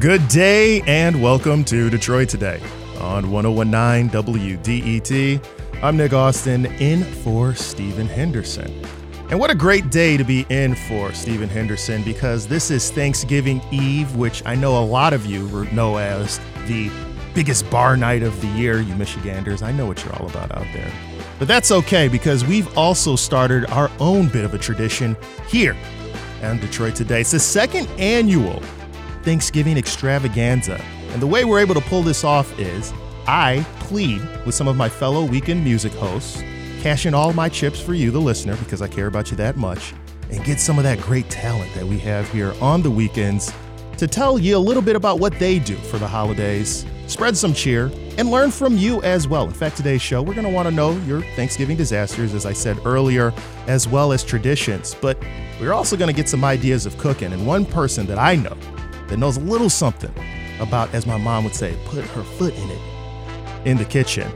Good day and welcome to Detroit Today on 1019 WDET. I'm Nick Austin in for Stephen Henderson. And what a great day to be in for Stephen Henderson because this is Thanksgiving Eve, which I know a lot of you know as the biggest bar night of the year, you Michiganders. I know what you're all about out there. But that's okay because we've also started our own bit of a tradition here on Detroit Today. It's the second annual Thanksgiving extravaganza. And the way we're able to pull this off is I plead with some of my fellow weekend music hosts, cash in all my chips for you, the listener, because I care about you that much, and get some of that great talent that we have here on the weekends to tell you a little bit about what they do for the holidays, spread some cheer, and learn from you as well. In fact, today's show, we're going to want to know your Thanksgiving disasters, as I said earlier, as well as traditions. But we're also going to get some ideas of cooking. And one person that I know that knows a little something about, as my mom would say, put her foot in it in the kitchen.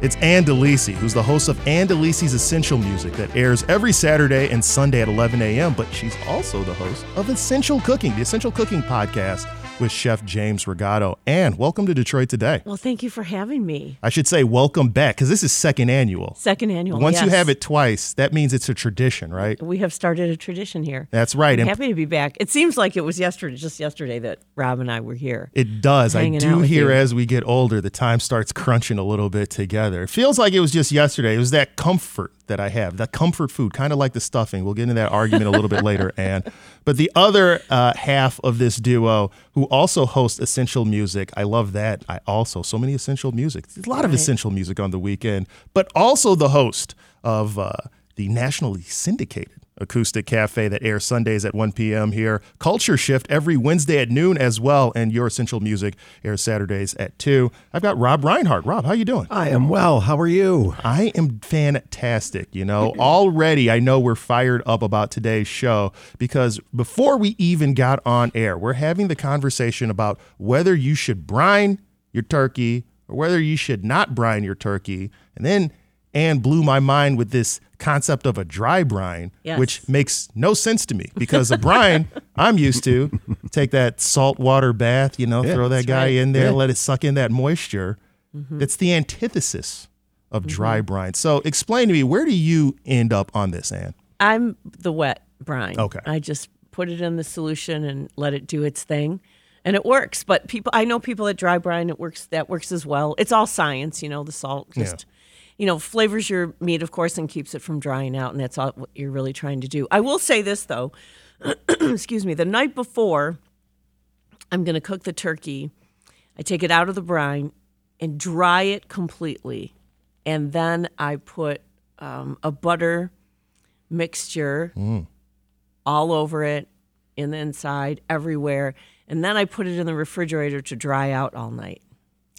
It's Ann Delisi, who's the host of Ann Delisi's Essential Music that airs every Saturday and Sunday at 11 a.m., but she's also the host of Essential Cooking, the Essential Cooking podcast with Chef James Rigato. And welcome to Detroit today. Well, thank you for having me. I should say welcome back because this is second annual. Second annual. Once yes. you have it twice, that means it's a tradition, right? We have started a tradition here. That's right. I'm and happy to be back. It seems like it was yesterday, just yesterday, that Rob and I were here. It does. I do hear you. as we get older, the time starts crunching a little bit together. It feels like it was just yesterday. It was that comfort that I have, that comfort food, kind of like the stuffing. We'll get into that argument a little bit later, Ann. But the other uh, half of this duo, who also hosts Essential Music, I love that. I also, so many essential music. There's a lot of essential music on the weekend, but also the host of uh, the nationally syndicated Acoustic Cafe that airs Sundays at 1 p.m. here. Culture Shift every Wednesday at noon as well, and Your Essential Music airs Saturdays at 2. I've got Rob Reinhart. Rob, how you doing? I am well. How are you? I am fantastic. You know, already I know we're fired up about today's show because before we even got on air, we're having the conversation about whether you should brine your turkey or whether you should not brine your turkey. And then Ann blew my mind with this concept of a dry brine, Yes. which makes no sense to me because a brine I'm used to take that salt water bath, you know, Yeah, throw that guy right. in there, Yeah. let it suck in that moisture. Mm-hmm. That's the antithesis of mm-hmm. dry brine. So explain to me, where do you end up on this, Ann? I'm the wet brine. Okay. I just put it in the solution and let it do its thing. And it works, but people I know people that dry brine it works that works as well. It's all science, you know, the salt just you know, flavors your meat of course and keeps it from drying out and that's all what you're really trying to do. I will say this though. excuse me, the night before I'm going to cook the turkey. I take it out of the brine and dry it completely. And then I put um, a butter mixture all over it, in the inside, everywhere. And then I put it in the refrigerator to dry out all night.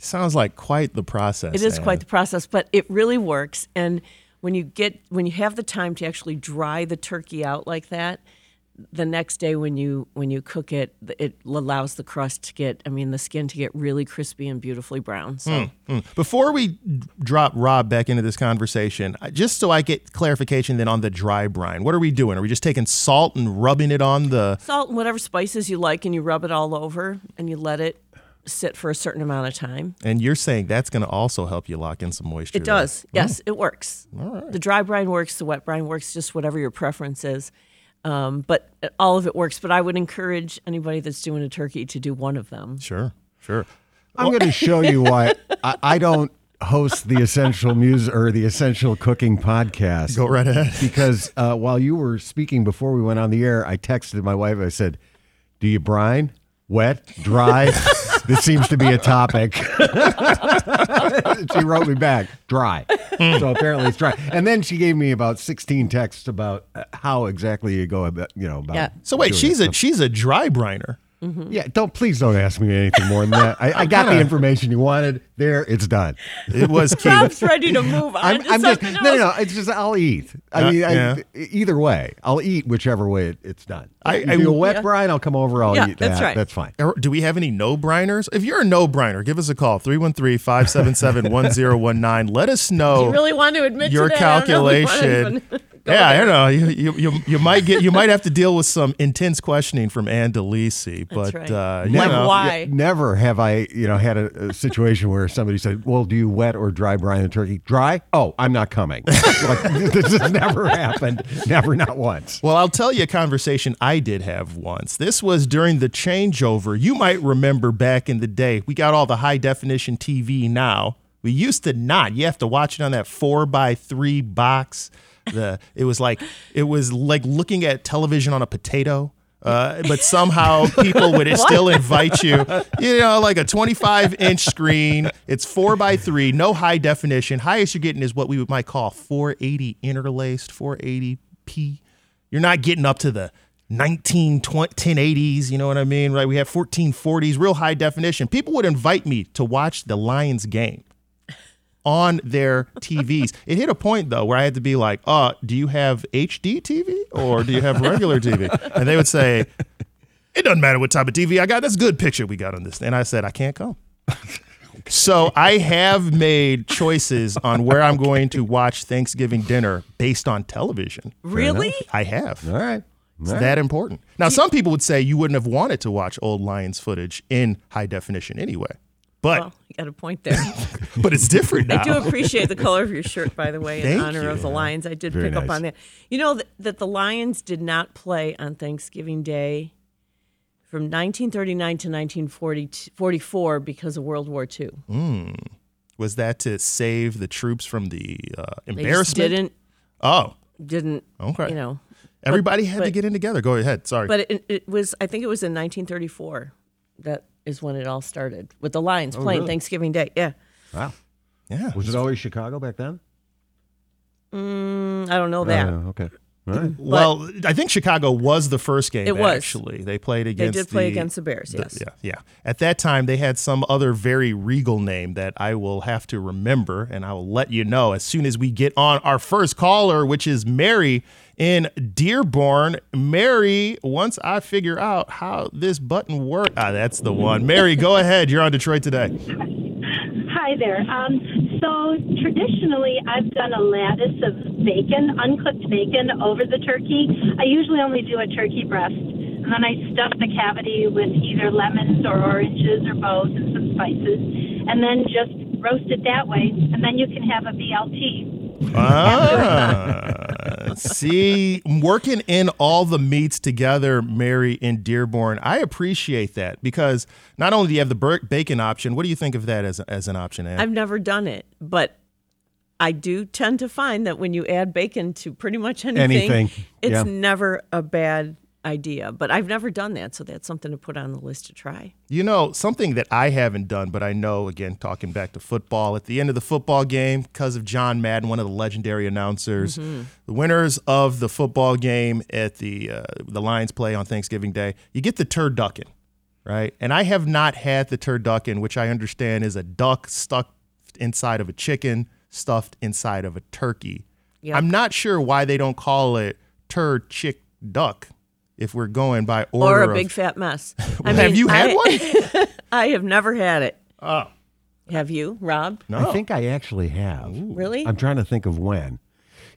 Sounds like quite the process. It is quite the process, but it really works. And when you get when you have the time to actually dry the turkey out like that, the next day when you when you cook it, it allows the crust to get, I mean, the skin to get really crispy and beautifully brown. So Mm. Before we drop Rob back into this conversation, just so I get clarification then on the dry brine, what are we doing? Are we just taking salt and rubbing it on the. salt and whatever spices you like, and you rub it all over, and you let it sit for a certain amount of time. And you're saying that's going to also help you lock in some moisture. It there. does. Yes, it works. The dry brine works. The wet brine works. Just whatever your preference is. Um, but all of it works. But I would encourage anybody that's doing a turkey to do one of them. Sure, sure. I'm going to show you why I, I don't host the Essential Music or the Essential Cooking podcast. Go right ahead. Because uh, while you were speaking before we went on the air, I texted my wife. I said, "Do you brine, wet, dry?" this seems to be a topic. she wrote me back, "Dry." so apparently it's dry. And then she gave me about 16 texts about uh, how exactly you go about, you know, about. Yeah. So wait, she's it. a she's a dry briner. Yeah, don't please don't ask me anything more than that. I, I got the information you wanted. There, it's done. It was key. Rob's ready to move on I'm, to I'm just no, no, no. It's just I'll eat. I Uh, mean, I, yeah. either way, I'll eat whichever way it, it's done. I- if I- you do a wet Yeah. brine, I'll come over. I'll Yeah, eat that's that. right. That's fine. Do we have any no briners? If you're a no briner, give us a call 313 577 1019. Let us know You really want to admit your to that? I don't know if we want calculation. Anyone- Go yeah, there. I don't know. You, you you you might get you might have to deal with some intense questioning from Ann Delisi, but right. uh, you Like know, why? Never have I, you know, had a, a situation where somebody said, "Well, do you wet or dry brine the turkey?" Dry? Oh, I'm not coming. like, this has never happened. Never, not once. Well, I'll tell you a conversation I did have once. This was during the changeover. You might remember back in the day, we got all the high definition TV now. We used to not. You have to watch it on that four by three box. The it was like it was like looking at television on a potato. Uh, but somehow people would still invite you. You know, like a 25 inch screen. It's four by three, no high definition. Highest you're getting is what we might call 480 interlaced, 480p. You're not getting up to the 19, 20, 1080s, you know what I mean? Right? We have 1440s, real high definition. People would invite me to watch the Lions game on their TVs. it hit a point though where I had to be like, "Uh, do you have HD TV or do you have regular TV?" And they would say, "It doesn't matter what type of TV I got. That's a good picture we got on this." And I said, "I can't come." So I have made choices on where I'm going to watch Thanksgiving dinner based on television. Really? I have. All right. It's that important. Now, some people would say you wouldn't have wanted to watch old Lions footage in high definition anyway, but Well, you got a point there. but it's different now. I do appreciate the color of your shirt, by the way, in honor of the Lions. I did Very pick up on that. You know that, that the Lions did not play on Thanksgiving Day from 1939 to 1944 because of World War II. Was that to save the troops from the uh, embarrassment? didn't Oh, didn't Okay. you know? everybody had to get in together. Go ahead. Sorry. But it, it was I think it was in 1934 that is when it all started with the Lions playing really? Thanksgiving Day. Yeah. Wow. yeah. Was it always Chicago back then? Mm, I don't know that. Uh, okay. All right. Well, I think Chicago was the first game. It was. actually. They played against. they did play the- against the Bears, the- yes. yeah, yeah. At that time, they had some other very regal name that I will have to remember, and I will let you know as soon as we get on our first caller, which is Mary in Dearborn. Mary, once I figure out how this button works, ah, that's the one. Mary, go ahead. You're on Detroit today. Hi there. Um, so traditionally, I've done a lattice of bacon, uncooked bacon, over the turkey. I usually only do a turkey breast, and then I stuff the cavity with either lemons or oranges or both and some spices, and then just roast it that way, and then you can have a BLT. Ah, see, working in all the meats together, Mary in Dearborn. I appreciate that because not only do you have the bur- bacon option, what do you think of that as, as an option, Ann? I've never done it, but I do tend to find that when you add bacon to pretty much anything, Anything, it's yeah. never a bad idea. But I've never done that, so that's something to put on the list to try. You know, something that I haven't done, but I know, again, talking back to football, at the end of the football game, because of John Madden, one of the legendary announcers, the winners of the football game at the uh, the Lions play on Thanksgiving Day, you get the turducken, right? And I have not had the turducken, which I understand is a duck stuck inside of a chicken, stuffed inside of a turkey. Yep. I'm not sure why they don't call it tur chick duck if we're going by order Or a of- big fat mess. I have you had I- one? I have never had it. Oh. Have you, Rob? No. I think I actually have. Really? I'm trying to think of when.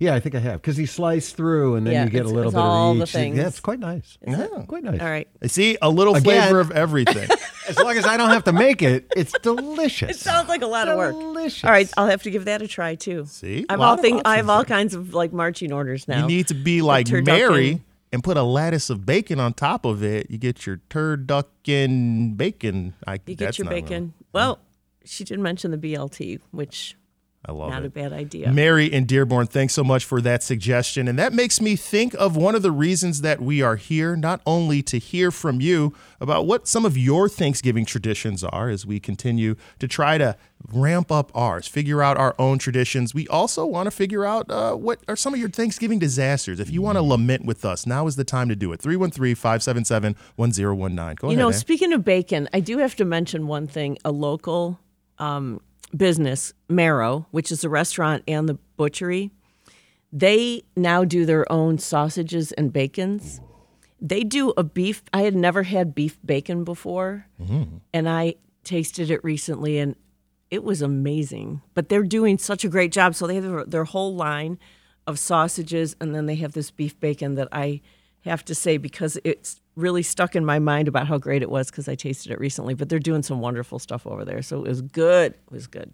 Yeah, I think I have because he sliced through and then Yeah, you get a it's- little it's bit all of the each. things. Yeah, it's quite nice. Yeah, quite nice. All right. See, a little Again- flavor of everything. As long as I don't have to make it, it's delicious. It sounds like a lot of work. Delicious. All right, I'll have to give that a try too. See? I've Lot all of thing, I have all there. kinds of like marching orders now. you need to be like turducken. Mary and put a lattice of bacon on top of it. You get your turducken bacon. I, You get your bacon. Well, she did mention the BLT, which I love not it. a bad idea. Mary in Dearborn, thanks so much for that suggestion. And that makes me think of one of the reasons that we are here, not only to hear from you about what some of your Thanksgiving traditions are as we continue to try to ramp up ours, figure out our own traditions. We also want to figure out uh, what are some of your Thanksgiving disasters. If you want to lament with us, now is the time to do it. 313 577 1019. Go You ahead. know, Ann. speaking of bacon, I do have to mention one thing. A local um, business, Marrow, which is a restaurant and the butchery, they now do their own sausages and bacons. They do a beef. I had never had beef bacon before, and I tasted it recently, and it was amazing. But they're doing such a great job. So they have their, their whole line of sausages, and then they have this beef bacon that I have to say because it's really stuck in my mind about how great it was because I tasted it recently. But they're doing some wonderful stuff over there, so it was good. It was good.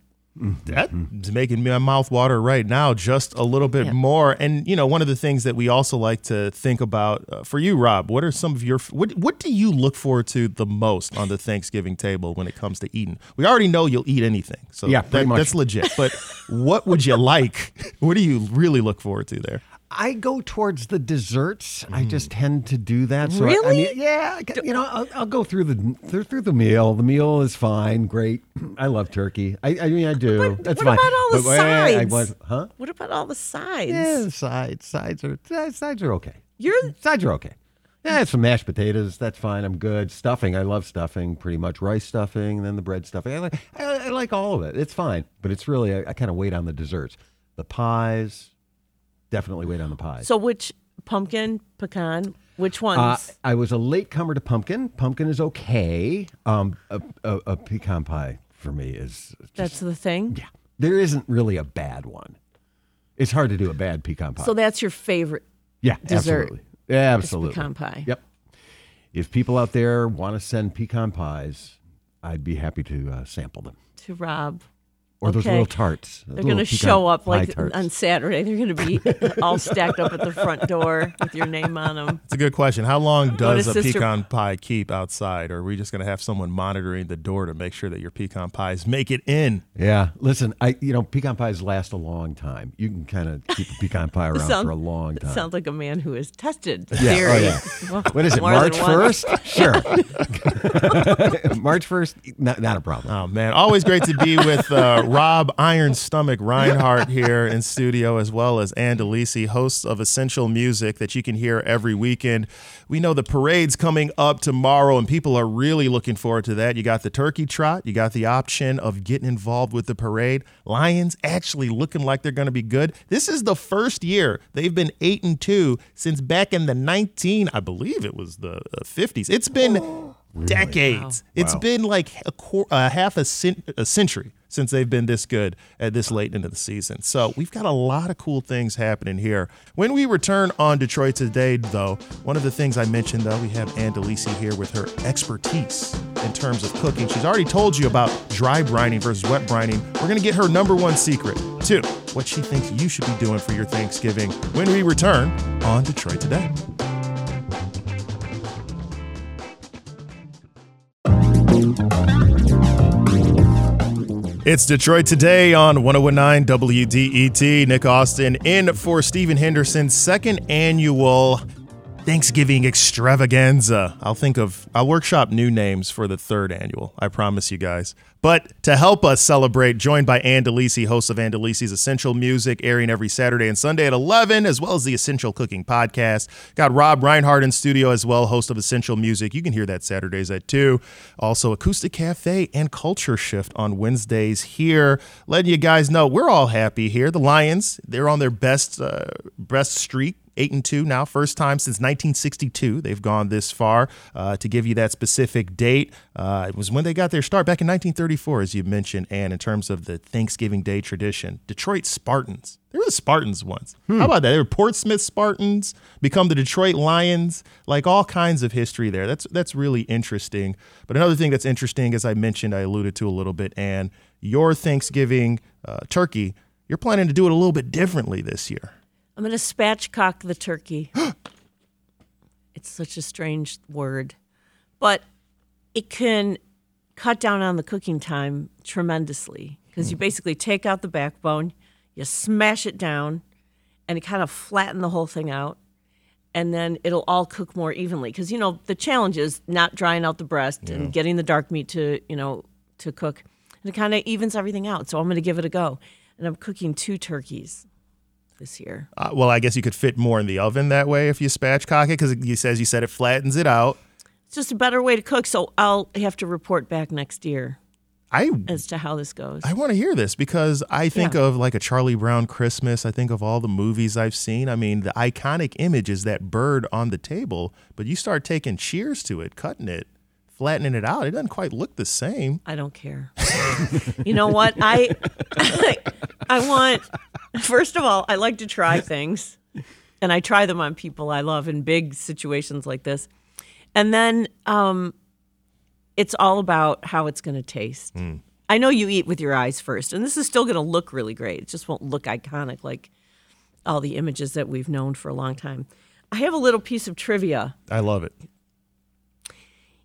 That's making my mouth water right now just a little bit Yeah. more. And you know, one of the things that we also like to think about uh, for you, Rob. What are some of your what What do you look forward to the most on the Thanksgiving table when it comes to eating? We already know you'll eat anything, so Yeah, that- much. that's legit. But what would you like? What do you really look forward to there? I go towards the desserts. I mm. just tend to do that. So I- I, Really? mean, yeah, you know, I'll, I'll go through the through, through the meal. The meal is fine, great. I love turkey. I, I mean, I do. But That's what fine. about all the But, I sides? want- huh? What about all the sides? Yeah, sides. Sides are sides are okay. You're Sides are okay. Yeah, some mashed potatoes. That's fine. I'm good. Stuffing. I love stuffing. Pretty much rice stuffing, then the bread stuffing. I like. I, I like all of it. It's fine. But it's really I, I kind of wait on the desserts. The pies. Definitely wait on the pies. so which pumpkin, pecan, which ones? Uh, I was a late comer to pumpkin. Pumpkin is okay. Um, a, a, a pecan pie for me is just, That's the thing. yeah. There isn't really a bad one. It's hard to do a bad pecan pie. So that's your favorite. yeah, dessert absolutely. Yeah, absolutely. pecan pie. Yep. If people out there want to send pecan pies, I'd be happy to uh, sample them. To Rob. Or those little tarts. They're going to show up like on Saturday. They're going to be all stacked up at the front door with your name on them. It's a good question. How long does a Sister- pecan pie keep outside? Or are we just going to have someone monitoring the door to make sure that your pecan pies make it in? Yeah, listen, I you know pecan pies last a long time. You can kind of keep a pecan pie around Sound- for a long time. sounds like a man who has tested Yeah, theory. oh, yeah. Well, What is it? March first? Sure. March first, not, not a problem. Oh man, always great to be with uh, Rob Iron Stomach Reinhart here in studio, as well as Ann hosts of Essential Music that you can hear every weekend. We know the parade's coming up tomorrow, and people are really looking forward to that. You got the turkey trot, you got the option of getting involved with the parade. Lions actually looking like they're going to be good. This is the first year they've been eight and two since back in the nineteen, I believe it was the uh, fifties. It's been decades. It's Wow. been like a, a half a, cen- a century since they've been this good at this late into the season. So we've got a lot of cool things happening here. When we return on Detroit today, though, one of the things I mentioned, though, we have Ann Delisi here with her expertise in terms of cooking. She's already told you about dry brining versus wet brining. We're going to get her number one secret, too, what she thinks you should be doing for your Thanksgiving when we return on Detroit Today. It's Detroit Today on 1019 WDET. Nick Austin in for Stephen Henderson's second annual Thanksgiving extravaganza. I'll think of, I'll workshop new names for the third annual. I promise you guys. But to help us celebrate, joined by Ann Delisi, host of Ann Delisi's Essential Music, airing every Saturday and Sunday at 11, as well as the Essential Cooking Podcast. Got Rob Reinhart in studio as well, host of Essential Music. You can hear that Saturdays at 2. Also, Acoustic Cafe and Culture Shift on Wednesdays here. Letting you guys know we're all happy here. The Lions, they're on their best, uh, best streak eight and two now, first time since 1962 they've gone this far. Uh, to give you that specific date, uh, it was when they got their start back in 1934, as you mentioned, and in terms of the Thanksgiving Day tradition, Detroit Spartans. They were the Spartans once. How about that? They were Portsmouth Spartans, become the Detroit Lions, like all kinds of history there. That's that's really interesting. But another thing that's interesting, as I mentioned, I alluded to a little bit, and your Thanksgiving uh, turkey, you're planning to do it a little bit differently this year. I'm going to spatchcock the turkey. it's such a strange word, but it can cut down on the cooking time tremendously because you hmm. basically take out the backbone, you smash it down, and it kind of flatten the whole thing out. And then it'll all cook more evenly because you know the challenge is not drying out the breast and getting the dark meat to you know to cook, and it kind of evens everything out. So I'm going to give it a go, and I'm cooking two turkeys this year. Uh, well, I guess you could fit more in the oven that way if you spatchcock it, because you says you said it flattens it out. It's just a better way to cook. So I'll have to report back next year I as to how this goes. I want to hear this because I think Yeah. of like a Charlie Brown Christmas. I think of all the movies I've seen. I mean, the iconic image is that bird on the table, but you start taking cheers to it, cutting it, flattening it out. It doesn't quite look the same. I don't care. you know what? I I want, first of all, I like to try things, and I try them on people I love in big situations like this. And then um, it's all about how it's going to taste. I know you eat with your eyes first, and this is still going to look really great. It just won't look iconic like all the images that we've known for a long time. I have a little piece of trivia. I love it.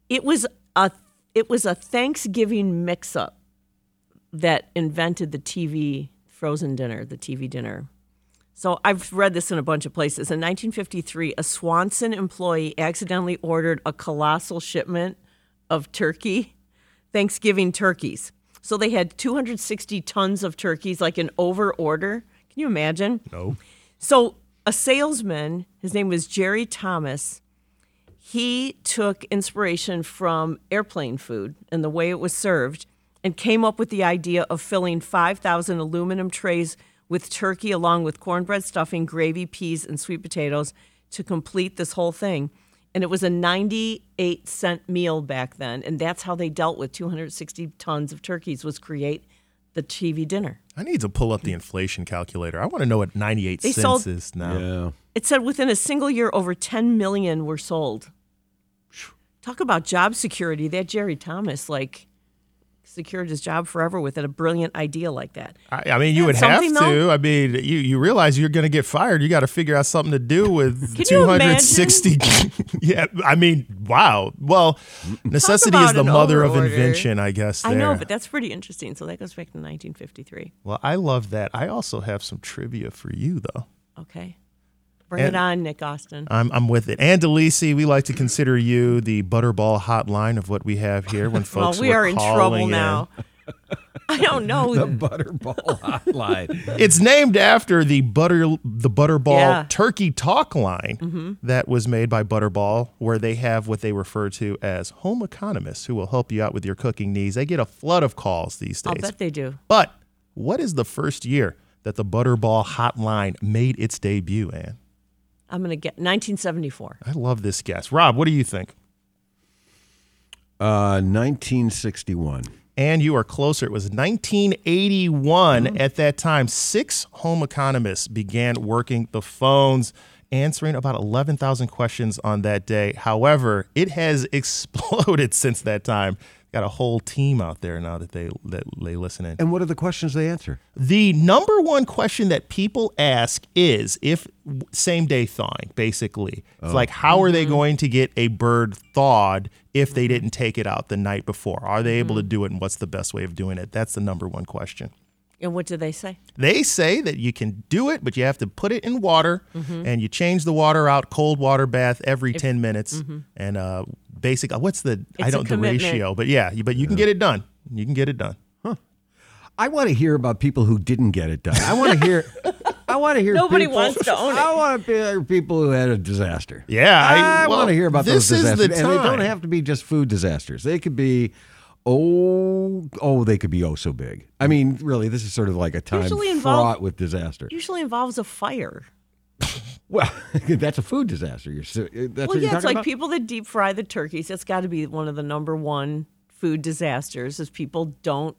It was a it was a Thanksgiving mix-up that invented the TV frozen dinner, the TV dinner. So I've read this in a bunch of places. In 1953, a Swanson employee accidentally ordered a colossal shipment of turkey, Thanksgiving turkeys. So they had 260 tons of turkeys, like an over order. Can you imagine? No. So a salesman, his name was Jerry Thomas, he took inspiration from airplane food and the way it was served and came up with the idea of filling 5,000 aluminum trays with turkey along with cornbread stuffing, gravy, peas, and sweet potatoes to complete this whole thing. And it was a 98 cent meal back then. And that's how they dealt with 260 tons of turkeys was create the TV dinner. I need to pull up the inflation calculator. I want to know what 98 They cents sold- is now. Yeah. It said within a single year, over 10 million were sold. Talk about job security. That Jerry Thomas, like, secured his job forever with a brilliant idea like that. I, I mean, you would have to. though. I mean, you, you realize you're going to get fired. You got to figure out something to do with 260. yeah, I mean, wow. Well, necessity is the mother of invention, I guess. I know, but that's pretty interesting. So that goes back to 1953. Well, I love that. I also have some trivia for you, though. Okay. Bring And- it on, Nick Austin. I'm, I'm with it. Ann Delisi, we like to consider you the butterball hotline of what we have here when folks. Are. Well, we are in trouble in. now. I don't know. The Butterball Hotline. It's named after the butter the Butterball Yeah. Mm-hmm. Turkey Talk line that was made by Butterball, where they have what they refer to as home economists who will help you out with your cooking needs. They get a flood of calls these days. I'll bet they do. But what is the first year that the Butterball Hotline made its debut, Ann? I'm going to get 1974. I love this guess. Rob, what do you think? Uh, 1961. And you are closer. It was 1981 at that time. Six home economists began working the phones, answering about 11,000 questions on that day. However, it has exploded since that time. Got a whole team out there now that they that they listen in. And what are the questions they answer? The number one question that people ask is if same day thawing, basically. It's oh. like, how are they mm-hmm. going to get a bird thawed if they didn't take it out the night before? Are they able to mm-hmm. do it, and what's the best way of doing it? That's the number one question. And what do they say? They say that you can do it, but you have to put it in water mm-hmm. and you change the water out, cold water bath every 10 minutes. And uh, basic, uh, what's the, I It's a don't, the ratio, but yeah, but you can get it done. You can get it done. I want to hear about people who didn't get it done. I want to hear. I want to hear. Nobody people- wants to own it. I want to hear uh, people who had a disaster. Yeah, I- I, well, want to hear about this those is the disasters, and they don't have to be just food disasters. They could be. Oh, oh, they could be oh so big. I mean, really, this is sort of like a time Usually involve- fraught with disaster. Usually involves a fire. Well, that's a food disaster. You're uh, that's well, what you're yeah, it's like about? people that deep fry the turkeys. That's got to be one of the number one food disasters. Is people don't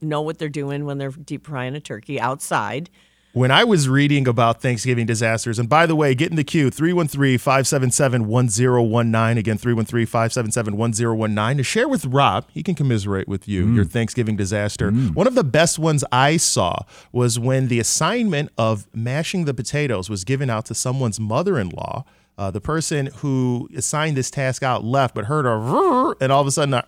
know what they're doing when they're deep frying a turkey outside. When I was reading about Thanksgiving disasters, and by the way, get in the queue 313 577 1019. Again, 313 577 1019 to share with Rob. He can commiserate with you your Thanksgiving disaster. One of the best ones I saw was when the assignment of mashing the potatoes was given out to someone's mother in law. Uh, the person who assigned this task out left, but heard a and all of a sudden, a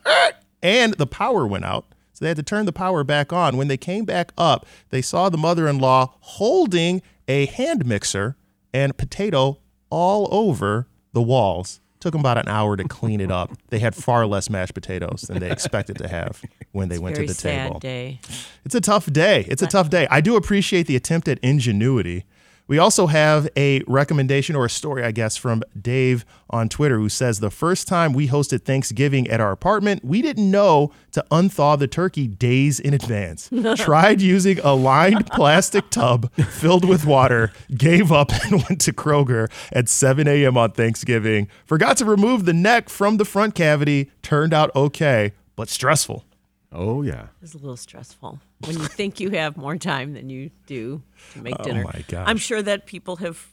and the power went out. So they had to turn the power back on. When they came back up, they saw the mother in law holding a hand mixer and potato all over the walls. Took them about an hour to clean it up. They had far less mashed potatoes than they expected to have when they went Very to the sad table. day. It's a tough day. It's a tough day. I do appreciate the attempt at ingenuity. We also have a recommendation or a story, I guess, from Dave on Twitter who says the first time we hosted Thanksgiving at our apartment, we didn't know to unthaw the turkey days in advance. Tried using a lined plastic tub filled with water, gave up and went to Kroger at 7 a.m. on Thanksgiving. Forgot to remove the neck from the front cavity. Turned out okay, but stressful. Oh yeah. it's a little stressful when you think you have more time than you do to make Oh, dinner. my gosh. I'm sure that people have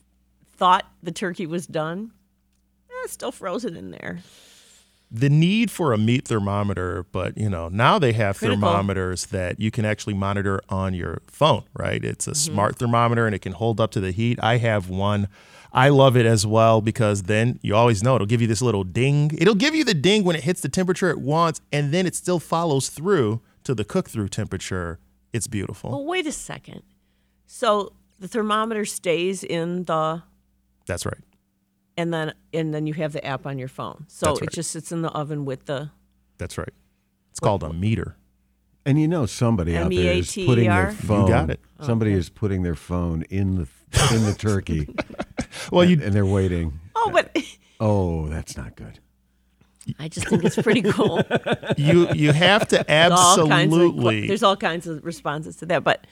thought the turkey was done. Eh, still frozen in there. the need for a meat thermometer, but you know, now they have Critical. thermometers that you can actually monitor on your phone, right? It's a Mm-hmm. smart thermometer and it can hold up to the heat. I have one. I love it as well because then you always know it'll give you this little ding. It'll give you the ding when it hits the temperature it wants, and then it still follows through to the cook through temperature. It's beautiful. Well, wait a second. So the thermometer stays in the That's right. and then and then you have the app on your phone. So right. it just sits in the oven with the That's right. It's called a Meater. And you know somebody out there is M A T putting R? their You phone. got it. Somebody is putting their phone in the in the turkey, Well, you and they're waiting. Oh, but Oh, that's not good. I just think it's pretty cool. you you have to There's all kinds of absolutely there's all kinds of responses to that. But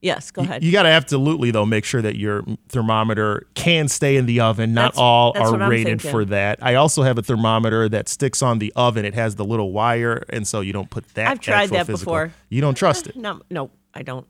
yes, go ahead. You got to absolutely though make sure that your thermometer can stay in the oven. Not That's- all that's are rated for that. I also have a thermometer that sticks on the oven. It has the little wire, and so you don't put that. I've tried that physical- before. You don't trust it. no, no, I don't.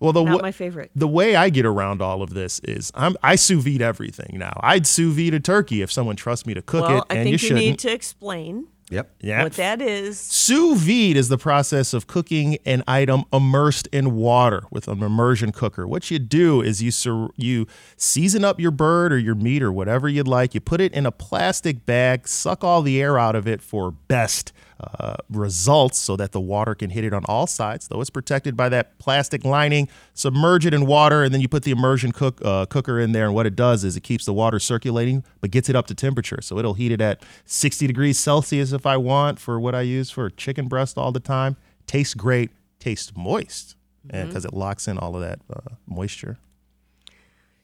Well, the Not wa- my favorite. the way I get around all of this is I'm I sous vide everything now. I'd sous vide a turkey if someone trusts me to cook Well, it, I and think you you, shouldn't. need to explain Yep. yeah. what that is. Sous vide is the process of cooking an item immersed in water with an immersion cooker. What you do is you sur- you season up your bird or your meat or whatever you'd like. You put it in a plastic bag, suck all the air out of it for best uh, results, so that the water can hit it on all sides. Though it's protected by that plastic lining, submerge it in water, and then you put the immersion cook uh, cooker in there. And what it does is it keeps the water circulating, but gets it up to temperature. So it'll heat it at 60 degrees Celsius if I want for what I use for chicken breast all the time. Tastes great, tastes moist, because it locks in all of that uh, moisture.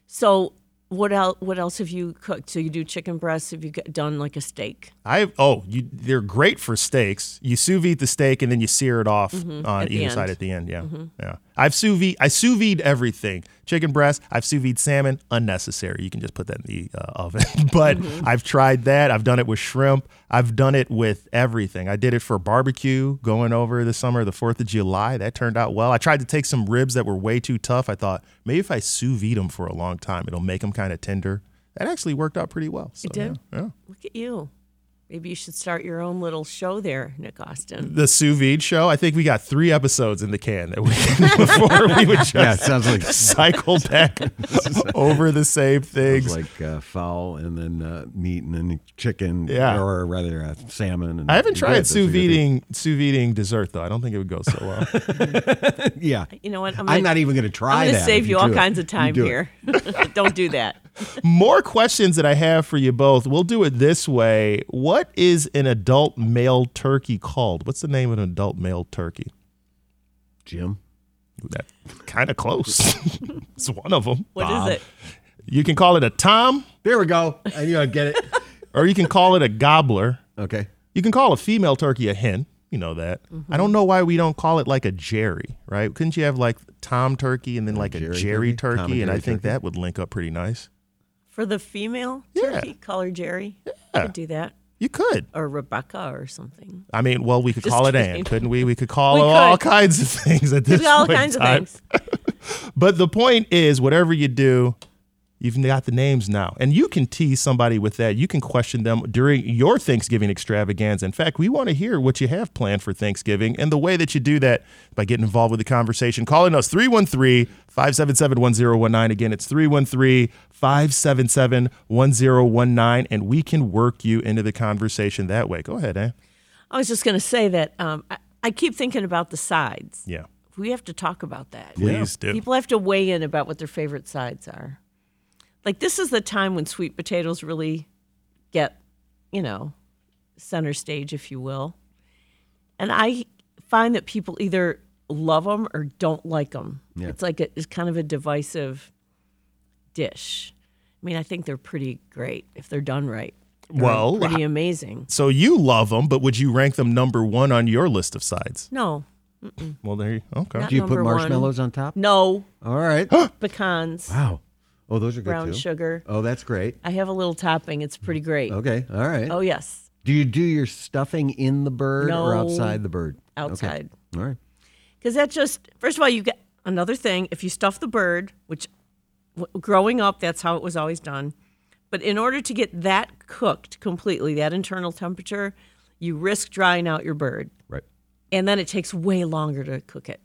So what else? What else have you cooked? So you do chicken breasts. Have you done like a steak? I oh, you, they're great for steaks. You sous vide the steak and then you sear it off on Mm-hmm. At either end. side at the end. Yeah, yeah. I've sous vide. I sous vide everything. Chicken breast. I've sous vide salmon. Unnecessary. You can just put that in the uh, oven. but Mm-hmm. I've tried that. I've done it with shrimp. I've done it with everything. I did it for barbecue going over the summer, the Fourth of July. That turned out well. I tried to take some ribs that were way too tough. I thought maybe if I sous vide them for a long time, it'll make them kind of tender. That actually worked out pretty well. So, It did? Yeah. yeah. Look at you. Maybe you should start your own little show there, Nick Austin. the sous vide show. I think we got three episodes in the can that we before we would just Yeah, sounds like cycle back over the same things. like uh, fowl and then uh, meat and then chicken. Yeah. Or rather uh, salmon. And I haven't tried bread. Those sous are videing sous videing dessert though. I don't think it would go so well. Yeah. You know what? I'm, I'm not even going to try I'm going to save if you all do it. kinds of time do here. Don't do that. More questions that I have for you both. We'll do it this way. What is an adult male turkey called? What's the name of an adult male turkey? Jim. That kind of close. it's one of them. What is Bob. it? You can call it a tom, There we go. I knew I'd get it. or you can call it a gobbler. Okay. You can call a female turkey a hen. You know that. Mm-hmm. I don't know why we don't call it like a Jerry, right? Couldn't you have like Tom turkey and then like a Jerry Jerry turkey? turkey? And and I think turkey? that would link up pretty nice. For the female Yeah. turkey, call her Jerry. Yeah. I could do that. You could. Or Rebecca or something. I mean, well, we could Just call it kidding. Ann, couldn't we? We could call We all could. kinds of things at this all kinds of time. things. But the point is, whatever you do, you've got the names now. And you can tease somebody with that. You can question them during your Thanksgiving extravaganza. In fact, we want to hear what you have planned for Thanksgiving. And the way that you do that by getting involved with the conversation, calling us 313 577 1019. Again, it's 313 577 1019. And we can work you into the conversation that way. Go ahead, eh? I was just going to say that um, I, I keep thinking about the sides. Yeah. We have to talk about that. Please do. People have to weigh in about what their favorite sides are. Like this is the time when sweet potatoes really get, you know, center stage, if you will. And I find that people either love them or don't like them. Yeah. It's like a, it's kind of a divisive dish. I mean, I think they're pretty great if they're done right. They're Well, pretty amazing. So you love them, but would you rank them number one on your list of sides? No, Well, there you okay. Not Do you put number one. marshmallows on top? no All right. pecans, wow. Oh, those are good brown too. sugar. Oh, that's great. I have a little topping. It's pretty great. Okay. All right. Oh yes. Do you do your stuffing in the bird or outside the bird? Okay. Outside. All right. Because that just, first of all, you get another thing. If you stuff the bird, which w- growing up, that's how it was always done. But in order to get that cooked completely, that internal temperature, you risk drying out your bird. Right. And then it takes way longer to cook it.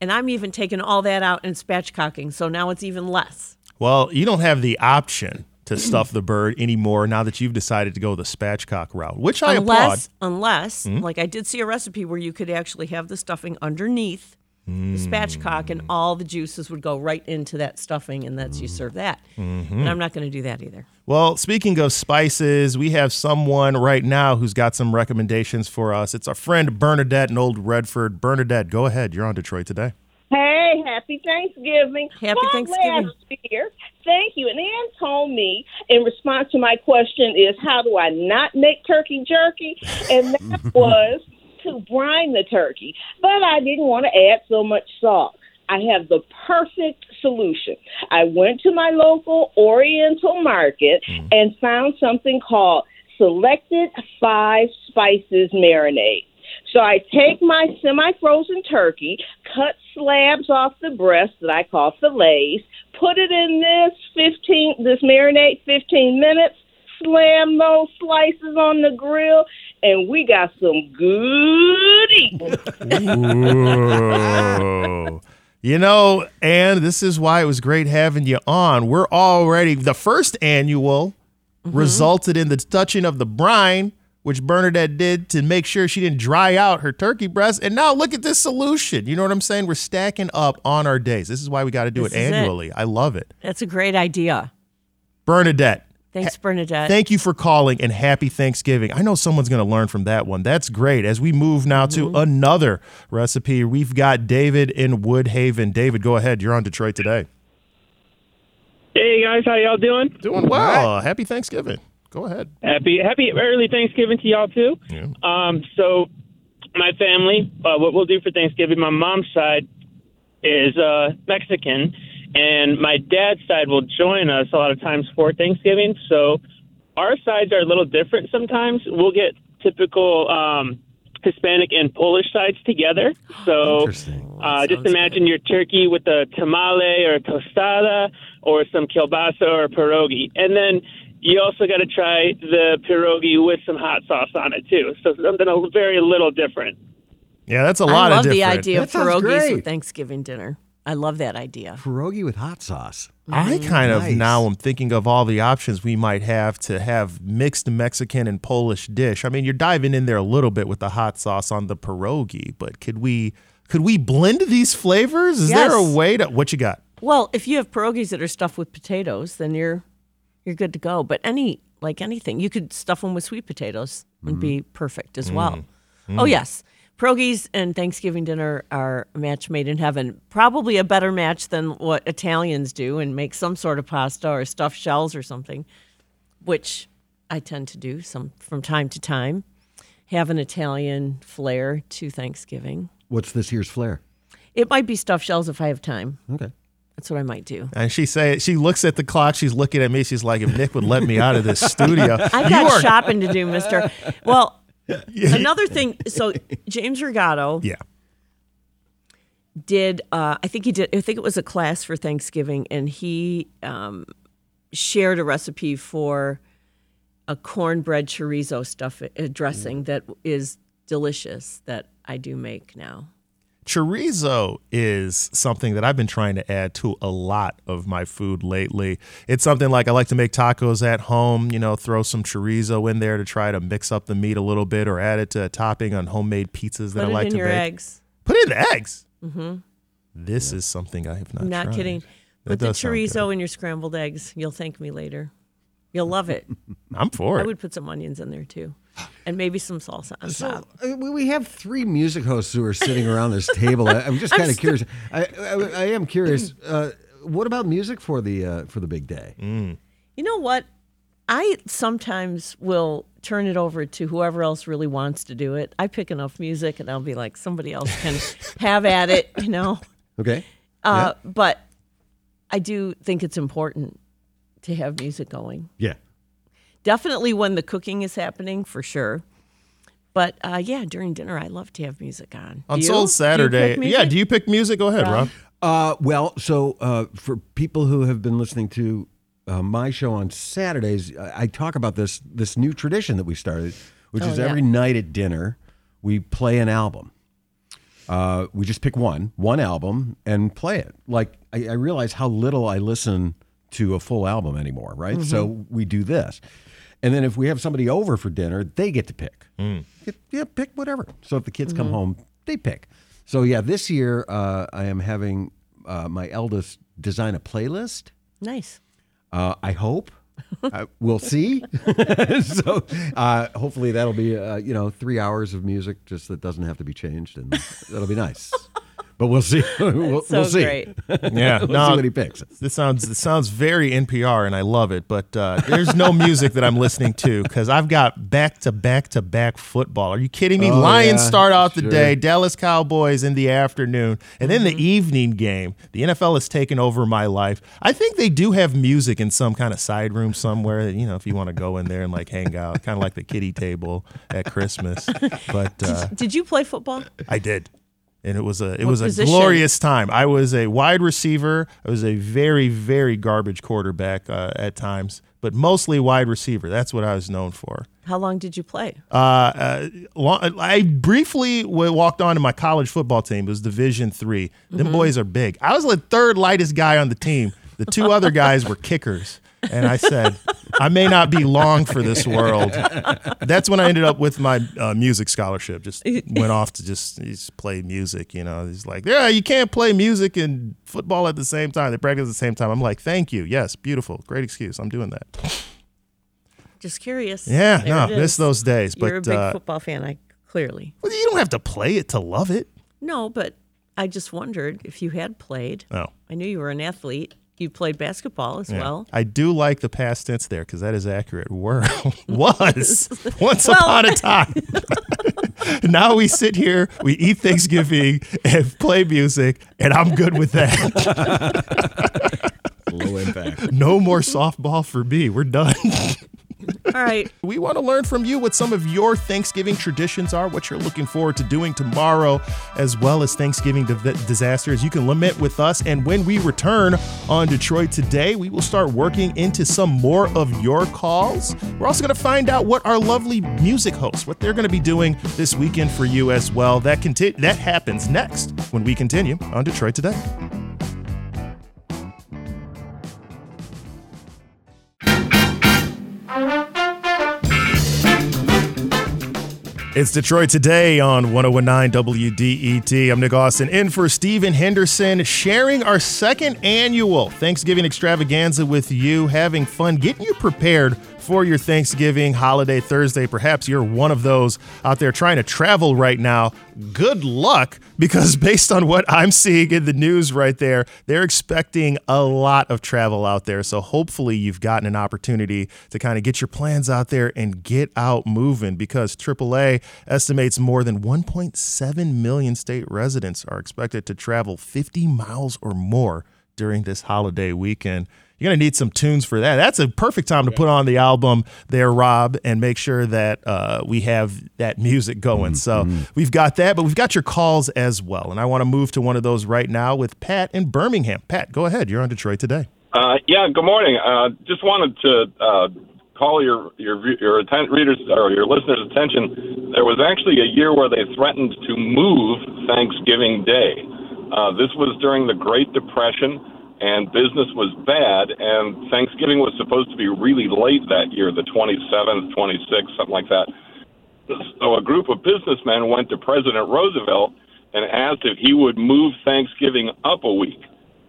And I'm even taking all that out and spatchcocking. So now it's even less. Well, you don't have the option to stuff the bird anymore now that you've decided to go the spatchcock route, which I applaud. Hmm? unless, unless, like I did see a recipe where you could actually have the stuffing underneath Hmm. the spatchcock, and all the juices would go right into that stuffing, and that's you Hmm. serve that. Mm-hmm. And I'm not going to do that either. Well, speaking of spices, we have someone right now who's got some recommendations for us. It's our friend Bernadette in Old Redford. Bernadette, go ahead. You're on Detroit today. Hey, happy Thanksgiving. Happy Well, Thanksgiving. Last year. Thank you. And Ann told me in response to my question is how do I not make turkey jerky? And that was to brine the turkey. But I didn't want to add so much salt. I have the perfect solution. I went to my local Oriental market mm. and found something called Selected Five Spices Marinade. So I take my semi-frozen turkey, cut slabs off the breast that I call fillets, put it in this 15 this marinade 15 minutes, slam those slices on the grill, and we got some good eating. Ooh. you know, and this is why it was great having you on. We're already the first annual mm-hmm. resulted in the touching of the brine, which Bernadette did to make sure she didn't dry out her turkey breast. And now look at this solution. You know what I'm saying? We're stacking up on our days. This is why we got to do This it. annually. I love it. That's a great idea. Bernadette, Thanks, Bernadette. Thank you for calling and happy Thanksgiving. I know someone's going to learn from that one. That's great. As we move now to another recipe, we've got David in Woodhaven. David, go ahead. You're on Detroit today. Hey guys, how y'all doing? Doing well. Happy Thanksgiving. Go ahead. Happy happy early Thanksgiving to y'all too. Yeah. Um, so my family, uh, what we'll do for Thanksgiving, my mom's side is uh, Mexican, and my dad's side will join us a lot of times for Thanksgiving. So our sides are a little different sometimes. We'll get typical um, Hispanic and Polish sides together. So Interesting. uh, just sounds imagine your turkey with a tamale or a tostada or some kielbasa or pierogi. And then you also got to try the pierogi with some hot sauce on it too. So something a very little different. Yeah, that's a lot of different. I love the idea of That sounds pierogies great. with Thanksgiving dinner. I love that idea. Pierogi with hot sauce. Mm-hmm. I kind of Nice. now am thinking of all the options we might have to have mixed Mexican and Polish dish. I mean, you're diving in there a little bit with the hot sauce on the pierogi, but could we could we blend these flavors? Is there a way to what you got? Well, if you have pierogies that are stuffed with potatoes, then you're you're good to go. But any like anything, you could stuff them with sweet potatoes and be mm-hmm. perfect as mm. well. Mm. Oh yes, pierogies and Thanksgiving dinner are a match made in heaven. Probably a better match than what Italians do and make some sort of pasta or stuffed shells or something, which I tend to do some from time to time. Have an Italian flair to Thanksgiving. What's this year's flair? It might be stuffed shells if I have time. Okay. That's what I might do. And she say she looks at the clock. She's looking at me. She's like, "If Nick would let me out of this studio, I've got are- shopping to do, Mister. Well, another thing. So James Rigato Yeah, did. Uh, I think he did. I think it was a class for Thanksgiving, and he um, shared a recipe for a cornbread chorizo stuff uh, dressing that is delicious. That I do make now. Chorizo is something that I've been trying to add to a lot of my food lately. It's something like I like to make tacos at home. You know, throw some chorizo in there to try to mix up the meat a little bit, or add it to a topping on homemade pizzas that Put I like to bake. Put it in your eggs. Put it in the eggs. Mm-hmm. This is something I have not. Not tried. kidding. Put the does sound good. chorizo in your scrambled eggs. You'll thank me later. You'll love it. I'm for it. I would put some onions in there too, and maybe some salsa on So top. uh, we we have three music hosts who are sitting around this table. I- I'm just kind of curious. I, I, I am curious. Uh, what about music for the uh, for the big day? You know what? I sometimes will turn it over to whoever else really wants to do it. I pick enough music, and I'll be like, somebody else can have at it, you know. Okay. Uh, But I do think it's important to have music going. Yeah. definitely when the cooking is happening for sure. But uh, yeah, during dinner, I love to have music on. On Do you? Soul Do you Saturday. pick yeah, do you pick music? Go ahead, Rob. Uh, well, so uh, for people who have been listening to uh, my show on Saturdays, I, I talk about this this new tradition that we started, which Oh, is yeah. every night at dinner we play an album. Uh, we just pick one, one album, and play it. Like I, I realize how little I listen to a full album anymore, right? So we do this, and then if we have somebody over for dinner, they get to pick. Get- yeah, pick whatever. So if the kids come home, they pick. So yeah, this year uh, I am having uh, my eldest design a playlist. Nice. Uh, I hope. uh, we'll see. so uh, hopefully that'll be uh, you know three hours of music just that doesn't have to be changed, and that'll be nice. But we'll see. we'll, So we'll see. great. Yeah, We'll see no, what he picks. this sounds this sounds very NPR, and I love it. But uh, there's no music that I'm listening to because I've got back to back to back football. Are you kidding me? Oh, Lions yeah, start out the sure. day, Dallas Cowboys in the afternoon, and then Mm-hmm. the evening game. The NFL has taken over my life. I think they do have music in some kind of side room somewhere. You know, if you want to go in there and like hang out, kind of like the kiddie table at Christmas. But uh, Did you play football? I did. And it was a it What was a glorious time. I was a wide receiver. I was a very very garbage quarterback uh, at times, but mostly wide receiver. That's what I was known for. How long did you play? Uh, uh, long, I briefly walked on to my college football team. It was Division Three. Them Mm-hmm. boys are big. I was the third lightest guy on the team. The two other guys were kickers. And I said, I may not be long for this world. That's when I ended up with my uh, music scholarship. Just went off to just, just play music. You know, he's like, yeah, you can't play music and football at the same time. They practice at the same time. I'm like, thank you. Yes, beautiful, great excuse. I'm doing that. Just curious. Yeah, There no, miss those days. You're a but big uh, football fan, I clearly. well, you don't have to play it to love it. No, but I just wondered if you had played. Oh. I knew you were an athlete. You played basketball as Yeah. well. I do like the past tense there because that is accurate. Were was once Well- upon a time. now we sit here, we eat Thanksgiving and play music, and I'm good with that. Low impact. No more softball for me. We're done. All right. We want to learn from you what some of your Thanksgiving traditions are, what you're looking forward to doing tomorrow, as well as Thanksgiving disasters. You can lament with us. And when we return on Detroit today, we will start working into some more of your calls. We're also going to find out what our lovely music hosts, what they're going to be doing this weekend for you as well. That conti- that happens next when we continue on Detroit today. It's Detroit Today on 1019 WDET. I'm Nick Austin in for Stephen Henderson, sharing our second annual Thanksgiving extravaganza with you, having fun, getting you prepared for your Thanksgiving holiday Thursday. Perhaps you're one of those out there trying to travel right now. Good luck, because based on what I'm seeing in the news right there, they're expecting a lot of travel out there. So hopefully you've gotten an opportunity to kind of get your plans out there and get out moving because AAA estimates more than 1.7 million state residents are expected to travel 50 miles or more during this holiday weekend. You're going to need some tunes for that. That's a perfect time to put on the album there, Rob, and make sure that uh, we have that music going. So we've got that, but we've got your calls as well. And I want to move to one of those right now with Pat in Birmingham. Pat, go ahead. You're on Detroit today. Uh, yeah, good morning. Uh, just wanted to uh, call your your your atten- readers or your listeners' attention. There was actually a year where they threatened to move Thanksgiving Day. Uh, this was during the Great Depression, and business was bad. And Thanksgiving was supposed to be really late that year, the 27th, 26th, something like that. So a group of businessmen went to President Roosevelt and asked if he would move Thanksgiving up a week.